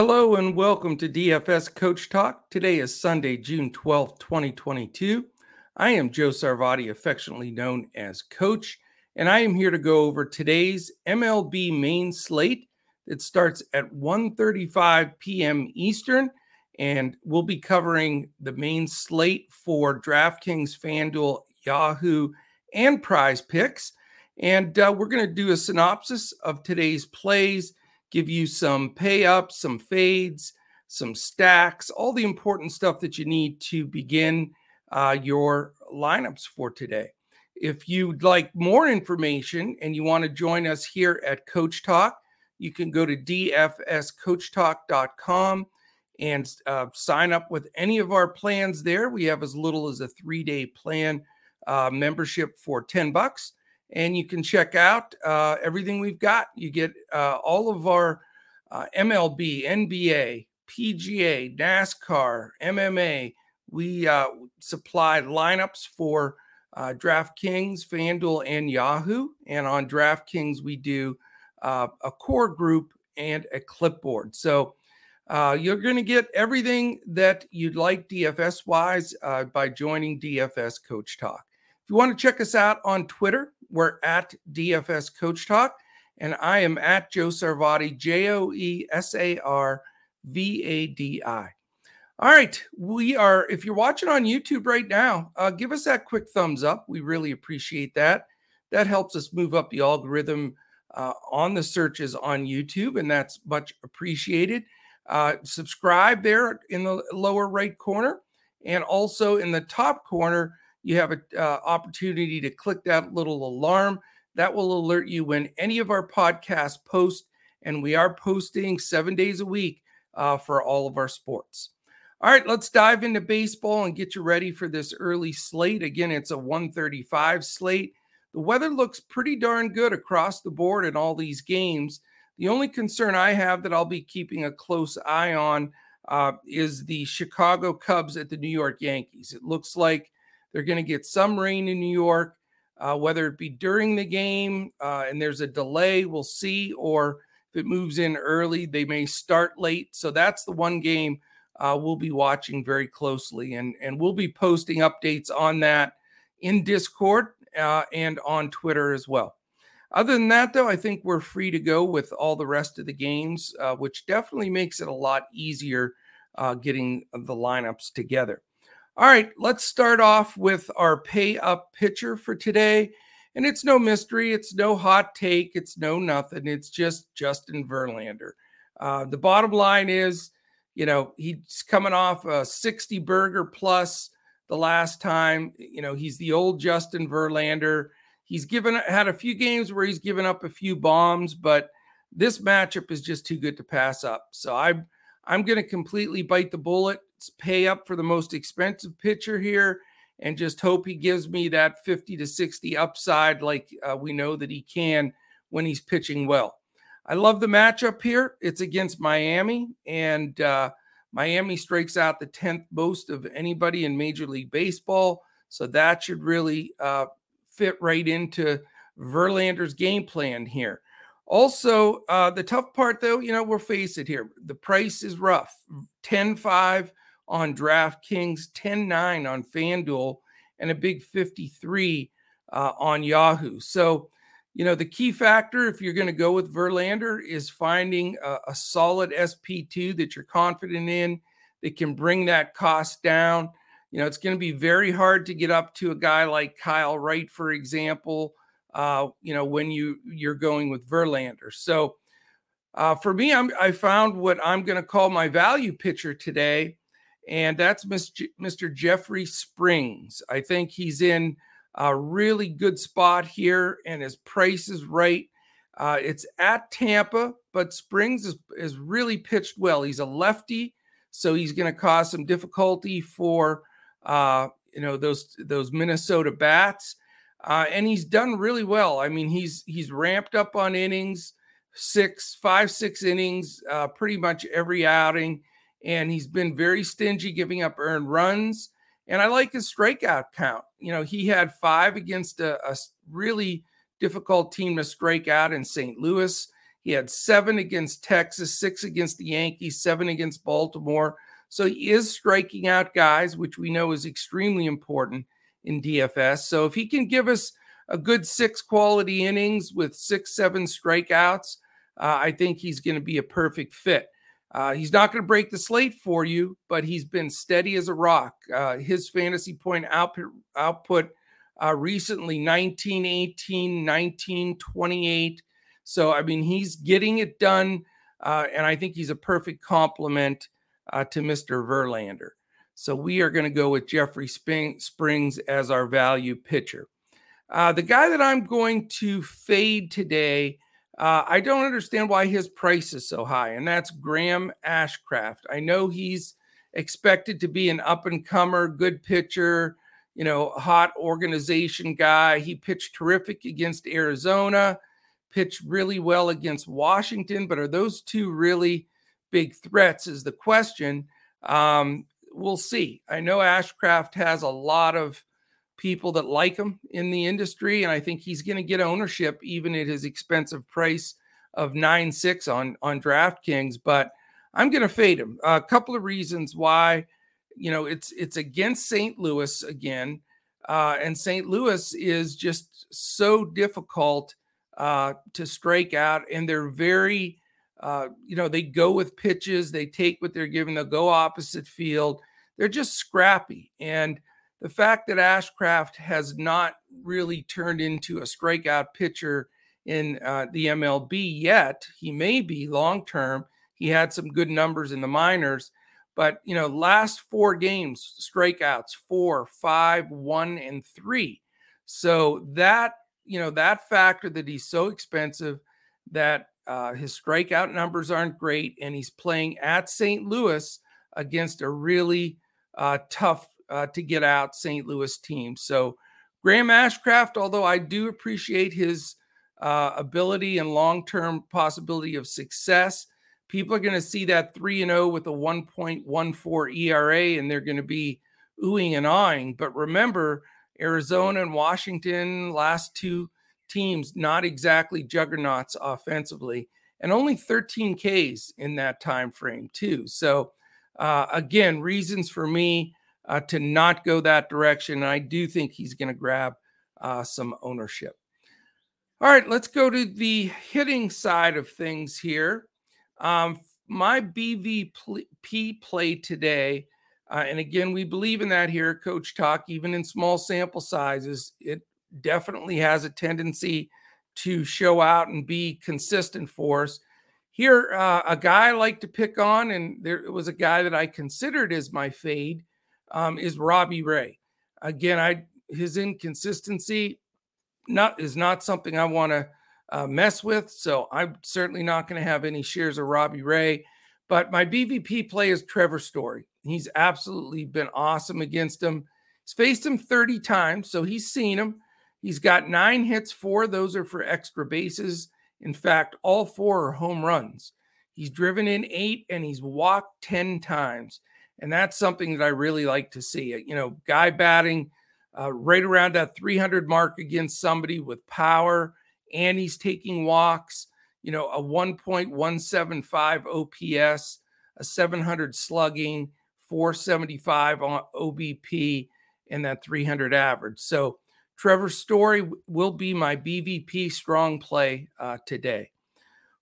Hello and welcome to DFS Coach Talk. Today is Sunday, June 12th, 2022. I am Joe Sarvadi, affectionately known as Coach, and I am here to go over today's MLB main slate that starts at 1:35 p.m. Eastern and we'll be covering the main slate for DraftKings, FanDuel, Yahoo, and Prize Picks. And uh, we're going to do a synopsis of today's plays give you some pay ups, some fades, some stacks, all the important stuff that you need to begin uh, your lineups for today. If you'd like more information and you want to join us here at Coach Talk, you can go to dfscoachtalk.com and uh, sign up with any of our plans there. We have as little as a three day plan uh, membership for 10 bucks and you can check out uh, everything we've got. You get uh, all of our uh, MLB, NBA, PGA, NASCAR, MMA. We uh, supply lineups for uh, DraftKings, FanDuel, and Yahoo. And on DraftKings, we do uh, a core group and a clipboard. So you're going to get everything that you'd like DFS wise by joining DFS Coach Talk. If you want to check us out on Twitter, we're at DFS Coach Talk, and I am at Joe Sarvadi, J O E S A R V A D I. All right, we are. If you're watching on YouTube right now, uh, give us that quick thumbs up. We really appreciate that. That helps us move up the algorithm uh, on the searches on YouTube, and that's much appreciated. Uh, subscribe there in the lower right corner, and also in the top corner you have an uh, opportunity to click that little alarm. That will alert you when any of our podcasts post, and we are posting seven days a week uh, for all of our sports. All right, let's dive into baseball and get you ready for this early slate. Again, it's a 135 slate. The weather looks pretty darn good across the board in all these games. The only concern I have that I'll be keeping a close eye on uh, is the Chicago Cubs at the New York Yankees. It looks like they're going to get some rain in New York, uh, whether it be during the game uh, and there's a delay, we'll see, or if it moves in early, they may start late. So that's the one game uh, we'll be watching very closely, and and we'll be posting updates on that in Discord uh, and on Twitter as well. Other than that, though, I think we're free to go with all the rest of the games, uh, which definitely makes it a lot easier uh, getting the lineups together. All right, let's start off with our pay up pitcher for today. And it's no mystery, it's no hot take, it's no nothing. It's just Justin Verlander. Uh, the bottom line is, you know, he's coming off a 60 burger plus the last time. You know, he's the old Justin Verlander. He's given had a few games where he's given up a few bombs, but this matchup is just too good to pass up. So I'm I'm going to completely bite the bullet pay up for the most expensive pitcher here and just hope he gives me that 50 to 60 upside like uh, we know that he can when he's pitching well. I love the matchup here. It's against Miami, and uh, Miami strikes out the 10th most of anybody in Major League Baseball. So that should really uh, fit right into Verlander's game plan here. Also, uh, the tough part, though, you know, we'll face it here. The price is rough 10 5 on DraftKings, 10 9 on FanDuel, and a big 53 uh, on Yahoo. So, you know, the key factor if you're going to go with Verlander is finding a, a solid SP2 that you're confident in that can bring that cost down. You know, it's going to be very hard to get up to a guy like Kyle Wright, for example. Uh, you know, when you you're going with Verlander. So, uh, for me, I'm, I found what I'm going to call my value pitcher today, and that's Mr. Jeffrey Springs. I think he's in a really good spot here, and his price is right. Uh, it's at Tampa, but Springs is, is really pitched well. He's a lefty, so he's going to cause some difficulty for uh, you know those those Minnesota bats. Uh, and he's done really well. I mean, he's he's ramped up on innings, six, five, six innings, uh, pretty much every outing and he's been very stingy giving up earned runs. And I like his strikeout count. You know, he had five against a, a really difficult team to strike out in St. Louis. He had seven against Texas, six against the Yankees, seven against Baltimore. So he is striking out guys, which we know is extremely important in DFS. So if he can give us a good six quality innings with six, seven strikeouts, uh, I think he's going to be a perfect fit. Uh, he's not going to break the slate for you, but he's been steady as a rock. Uh, his fantasy point output, output uh, recently 19, 18, 19, 28. So, I mean, he's getting it done. Uh, and I think he's a perfect complement uh, to Mr. Verlander. So, we are going to go with Jeffrey Spring, Springs as our value pitcher. Uh, the guy that I'm going to fade today uh, I don't understand why his price is so high, and that's Graham Ashcraft. I know he's expected to be an up and comer, good pitcher, you know, hot organization guy. He pitched terrific against Arizona, pitched really well against Washington, but are those two really big threats? Is the question. Um, we'll see. I know Ashcraft has a lot of people that like him in the industry, and I think he's going to get ownership even at his expensive price of nine six on on DraftKings. But I'm going to fade him. A couple of reasons why. You know, it's it's against St. Louis again, uh, and St. Louis is just so difficult uh, to strike out, and they're very. Uh, you know, they go with pitches, they take what they're given, they'll go opposite field. They're just scrappy. And the fact that Ashcraft has not really turned into a strikeout pitcher in uh, the MLB yet, he may be long term. He had some good numbers in the minors, but you know, last four games, strikeouts four, five, one, and three. So that you know that factor that he's so expensive, that uh, his strikeout numbers aren't great, and he's playing at St. Louis against a really uh, tough uh, to get out St. Louis team. So Graham Ashcraft, although I do appreciate his uh, ability and long-term possibility of success, people are going to see that 3 and 0 with a 1.14 ERA and they're going to be oohing and awing. But remember, Arizona and Washington, last two teams, not exactly juggernauts offensively, and only 13 Ks in that time frame too. So uh, again, reasons for me uh, to not go that direction. And I do think he's going to grab uh, some ownership. All right, let's go to the hitting side of things here. Um, my BVP play today, uh, and again, we believe in that here, Coach Talk, even in small sample sizes, it definitely has a tendency to show out and be consistent for us. Here, uh, a guy I like to pick on, and there was a guy that I considered as my fade um, is Robbie Ray. Again, I his inconsistency not is not something I want to uh, mess with. So I'm certainly not going to have any shares of Robbie Ray. But my BVP play is Trevor Story. He's absolutely been awesome against him. He's faced him 30 times, so he's seen him. He's got nine hits, four those are for extra bases. In fact, all four are home runs. He's driven in eight and he's walked 10 times. And that's something that I really like to see. You know, guy batting uh, right around that 300 mark against somebody with power, and he's taking walks. You know, a 1.175 OPS, a 700 slugging, 475 on OBP, and that 300 average. So Trevor Story will be my BVP strong play uh, today.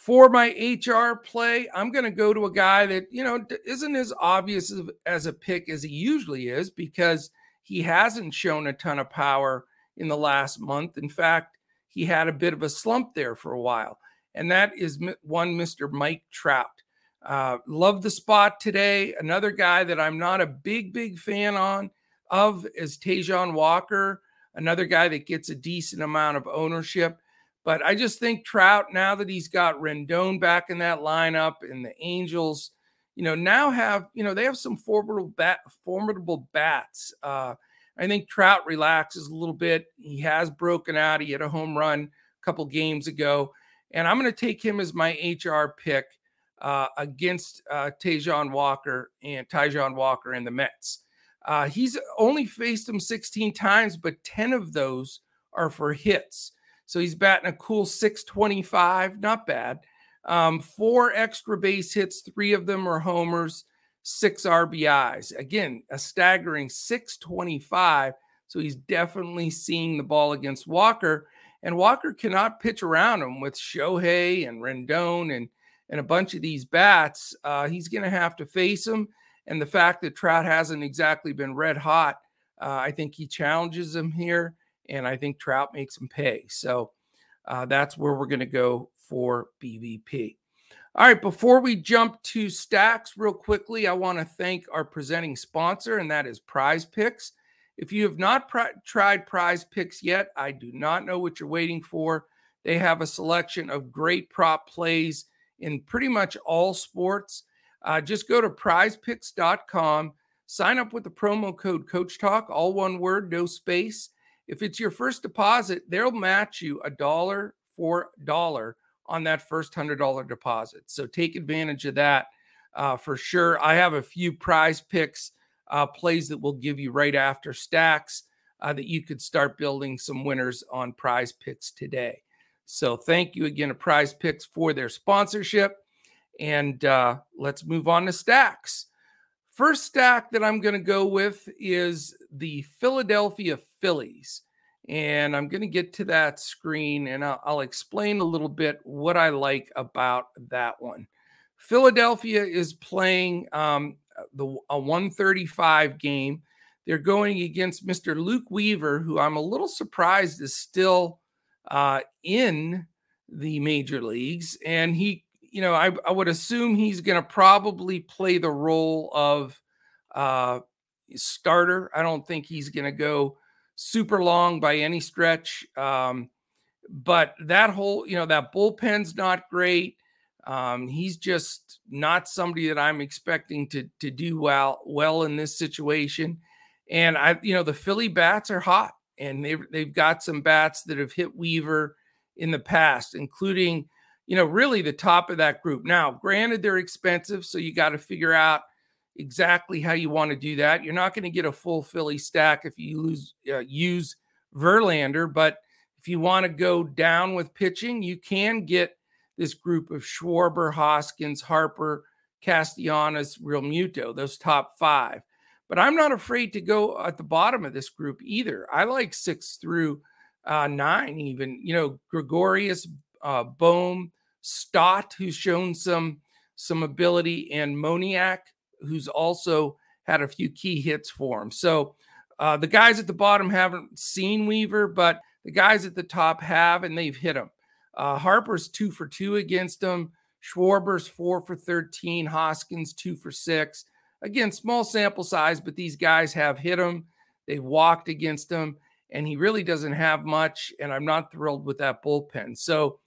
For my HR play, I'm going to go to a guy that, you know, isn't as obvious as a pick as he usually is because he hasn't shown a ton of power in the last month. In fact, he had a bit of a slump there for a while. And that is one Mr. Mike Trout. Uh, love the spot today. Another guy that I'm not a big, big fan on of is Taijuan Walker, another guy that gets a decent amount of ownership. But I just think Trout, now that he's got Rendon back in that lineup and the Angels, you know, now have, you know, they have some formidable bat, formidable bats. Uh, I think Trout relaxes a little bit. He has broken out. He had a home run a couple games ago. And I'm going to take him as my HR pick uh, against uh, Taijuan Walker and Taijuan Walker and the Mets. Uh, he's only faced him 16 times, but 10 of those are for hits. So he's batting a cool 625, not bad. Um, four extra base hits, three of them are homers, six RBIs. Again, a staggering 625. So he's definitely seeing the ball against Walker. And Walker cannot pitch around him with Shohei and Rendon and, and a bunch of these bats. Uh, he's going to have to face him. And the fact that Trout hasn't exactly been red hot, uh, I think he challenges him here. And I think Trout makes him pay. So uh, that's where we're going to go for BVP. All right, before we jump to stacks, real quickly, I want to thank our presenting sponsor, and that is Prize Picks. If you have not tried Prize Picks yet, I do not know what you're waiting for. They have a selection of great prop plays in pretty much all sports. Uh, just go to prizepicks.com, sign up with the promo code Coach Talk, all one word, no space. If it's your first deposit, they'll match you a dollar for dollar on that first $100 deposit. So take advantage of that uh, for sure. I have a few prize picks uh, plays that we'll give you right after stacks uh, that you could start building some winners on prize picks today. So thank you again to Prize Picks for their sponsorship. And uh, let's move on to stacks. First stack that I'm going to go with is the Philadelphia Phillies. And I'm going to get to that screen and I'll, I'll, explain a little bit what I like about that one. Philadelphia is playing um, the a 135 game. They're going against Mr. Luke Weaver, who I'm a little surprised is still uh, in the major leagues. And he, you know, I, I would assume he's going to probably play the role of uh, starter. I don't think he's going to go super long by any stretch. Um, but that whole, you know, that bullpen's not great. Um, he's just not somebody that I'm expecting to to do well well in this situation. And I, you know, the Philly bats are hot, and they've they've got some bats that have hit Weaver in the past, including, you know, really the top of that group. Now, granted, they're expensive, so you got to figure out exactly how you want to do that. You're not going to get a full Philly stack if you lose uh, use Verlander, but if you want to go down with pitching, you can get this group of Schwarber, Hoskins, Harper, Castellanos, Realmuto, those top five. But I'm not afraid to go at the bottom of this group either. I like six through uh, nine, even. You know, Gregorius, uh, Bohm, Stott, who's shown some some ability, and Moniak, who's also had a few key hits for him. So uh, the guys at the bottom haven't seen Weaver, but the guys at the top have, and they've hit him. Uh, Harper's two for two against him. Schwarber's four for 13. Hoskins two for six. Again, small sample size, but these guys have hit him. They've walked against him, and he really doesn't have much. And I'm not thrilled with that bullpen. So,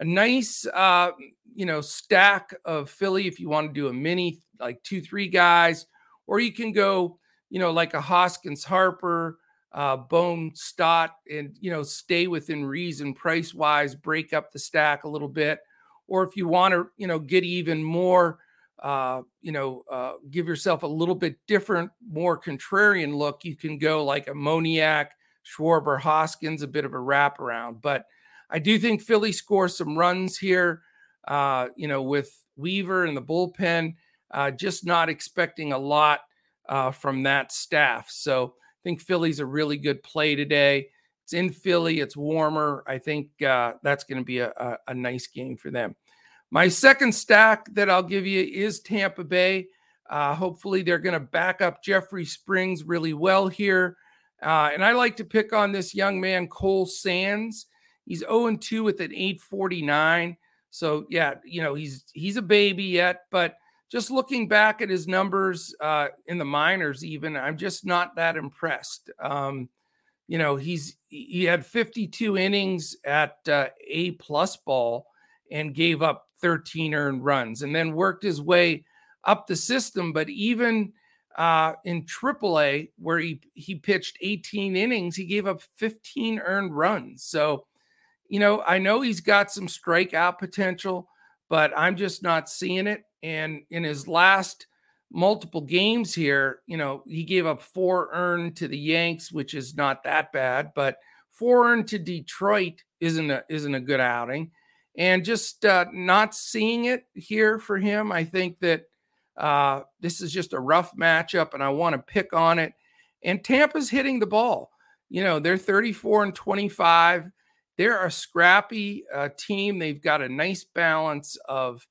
a nice, uh, you know, stack of Philly if you want to do a mini like two, three guys, or you can go, you know, like a Hoskins Harper, uh, Bohm Stott, and, you know, stay within reason price wise, break up the stack a little bit. Or if you want to, you know, get even more, uh, you know, uh, give yourself a little bit different, more contrarian look, you can go like a Moniak, Schwarber, Hoskins, a bit of a wraparound. But I do think Philly scores some runs here, uh, you know, with Weaver and the bullpen. Uh, just not expecting a lot uh, from that staff. So I think Philly's a really good play today. It's in Philly, it's warmer. I think uh, that's going to be a, a, a, nice game for them. My second stack that I'll give you is Tampa Bay. Uh, hopefully, they're going to back up Jeffrey Springs really well here. Uh, and I like to pick on this young man, Cole Sands. He's 0 2 with an 849. So, yeah, you know, he's he's a baby yet, but just looking back at his numbers uh, in the minors, even I'm just not that impressed. Um, you know, he's he had 52 innings at uh, A plus ball and gave up 13 earned runs, and then worked his way up the system. But even uh, in AAA, where he he pitched 18 innings, he gave up 15 earned runs. So, you know, I know he's got some strikeout potential, but I'm just not seeing it. And in his last multiple games here, you know, he gave up four earned to the Yanks, which is not that bad, but four earned to Detroit isn't a isn't a good outing. and just uh, not seeing it here for him. I think that uh, this is just a rough matchup, and I want to pick on it. And Tampa's hitting the ball. You know, they're 34 and 25. They're a scrappy uh, team. They've got a nice balance of,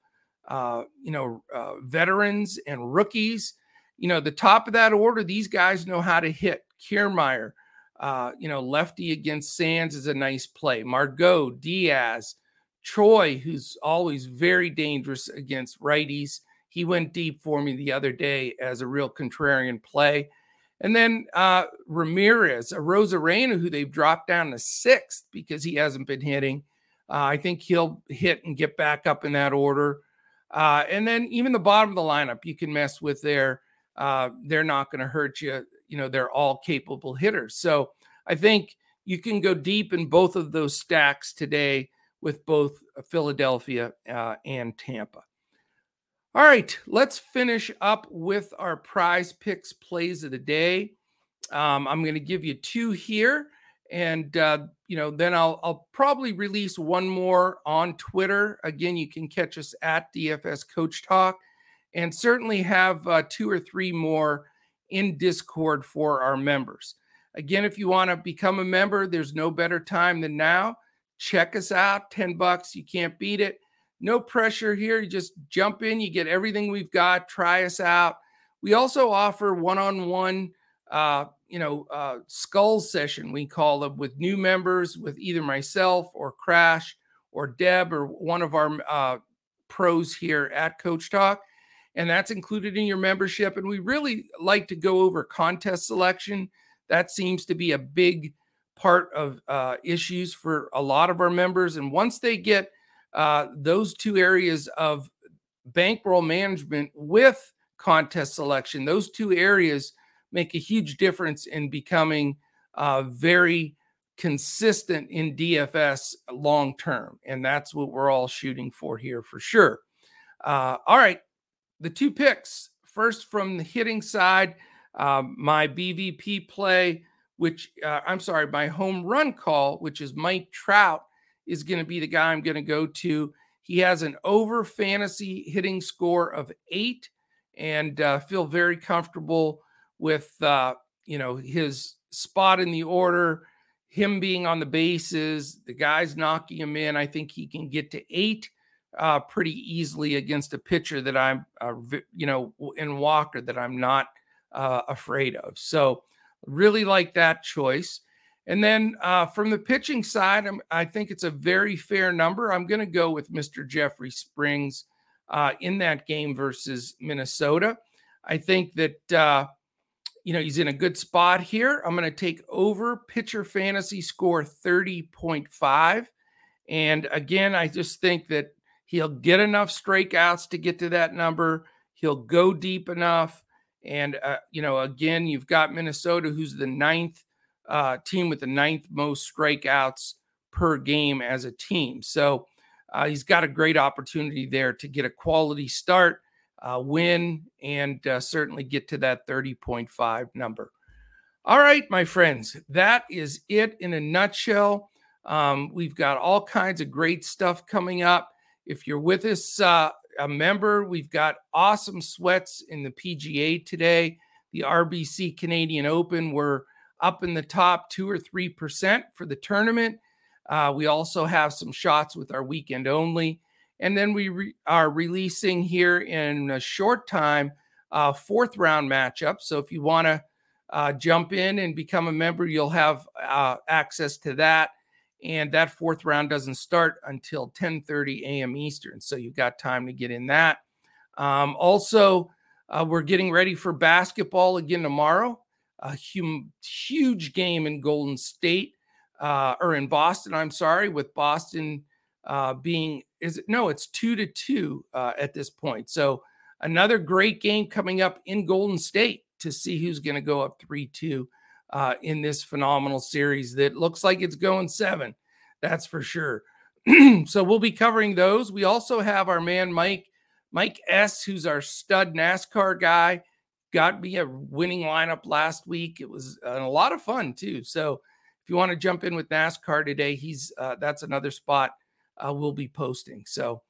uh, you know, uh, veterans and rookies. You know, the top of that order, these guys know how to hit. Kiermaier, uh, you know, lefty against Sands is a nice play. Margot, Diaz, Choi, who's always very dangerous against righties. He went deep for me the other day as a real contrarian play. And then uh, Ramirez, a Arozarena, who they've dropped down to sixth because he hasn't been hitting. Uh, I think he'll hit and get back up in that order. Uh, and then even the bottom of the lineup, you can mess with there. Uh, they're not going to hurt you. You know, they're all capable hitters. So I think you can go deep in both of those stacks today with both Philadelphia uh, and Tampa. All right, let's finish up with our prize picks plays of the day. Um, I'm going to give you two here, and uh, you know, then I'll I'll probably release one more on Twitter. Again, you can catch us at DFS Coach Talk, and certainly have uh, two or three more in Discord for our members. Again, if you want to become a member, there's no better time than now. Check us out, ten bucks, you can't beat it no pressure here. You just jump in, you get everything we've got, try us out. We also offer one-on-one uh, you know, uh, skull session, we call them with new members with either myself or Crash or Deb or one of our uh, pros here at Coach Talk. And that's included in your membership. And we really like to go over contest selection. That seems to be a big part of uh, issues for a lot of our members. And once they get uh, those two areas of bankroll management with contest selection, those two areas make a huge difference in becoming uh, very consistent in DFS long term. And that's what we're all shooting for here for sure. Uh, all right. The two picks first from the hitting side, uh, my BVP play, which uh, I'm sorry, my home run call, which is Mike Trout is going to be the guy I'm going to go to. He has an over fantasy hitting score of eight, and uh, feel very comfortable with uh, you know his spot in the order, him being on the bases, the guys knocking him in. I think he can get to eight uh, pretty easily against a pitcher that I'm, uh, you know, in Walker that I'm not uh, afraid of. So really like that choice. And then uh, from the pitching side, I'm, i think it's a very fair number. I'm going to go with Mr. Jeffrey Springs uh, in that game versus Minnesota. I think that, uh, you know, he's in a good spot here. I'm going to take over pitcher fantasy score 30.5. And again, I just think that he'll get enough strikeouts to get to that number. He'll go deep enough. And, uh, you know, again, you've got Minnesota, who's the ninth uh, team with the ninth most strikeouts per game as a team. So uh, he's got a great opportunity there to get a quality start, uh, win, and uh, certainly get to that 30.5 number. All right, my friends, that is it in a nutshell. Um, we've got all kinds of great stuff coming up. If you're with us, uh, a member, we've got awesome sweats in the PGA today. The RBC Canadian Open, we're up in the top two or three percent for the tournament. Uh, we also have some shots with our weekend only. And then we re- are releasing here in a short time uh, fourth round matchup. So if you want to uh, jump in and become a member, you'll have uh, access to that. And that fourth round doesn't start until 10:30 a.m. Eastern, so you've got time to get in that. Um, also, uh, we're getting ready for basketball again tomorrow a hum, huge game in Golden State uh, or in Boston. I'm sorry, with Boston uh, being is it no, it's two to two uh, at this point. So another great game coming up in Golden State to see who's going to go up three two uh, in this phenomenal series that looks like it's going seven. That's for sure. so we'll be covering those. We also have our man Mike Mike S, who's our stud NASCAR guy got me a winning lineup last week. It was uh, a lot of fun too. So if you want to jump in with NASCAR today, he's uh, that's another spot uh, we'll be posting. So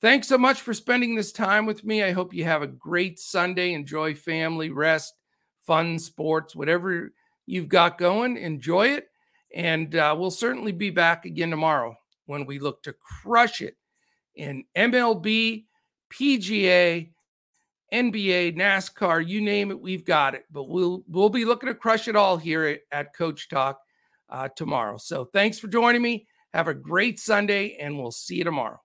thanks so much for spending this time with me. I hope you have a great Sunday. Enjoy family, rest, fun, sports, whatever you've got going. Enjoy it. And uh, we'll certainly be back again tomorrow when we look to crush it in MLB, PGA, NBA, NASCAR, you name it, we've got it. But we'll we'll be looking to crush it all here at, at Coach Talk uh, tomorrow. So thanks for joining me. Have a great Sunday, and we'll see you tomorrow.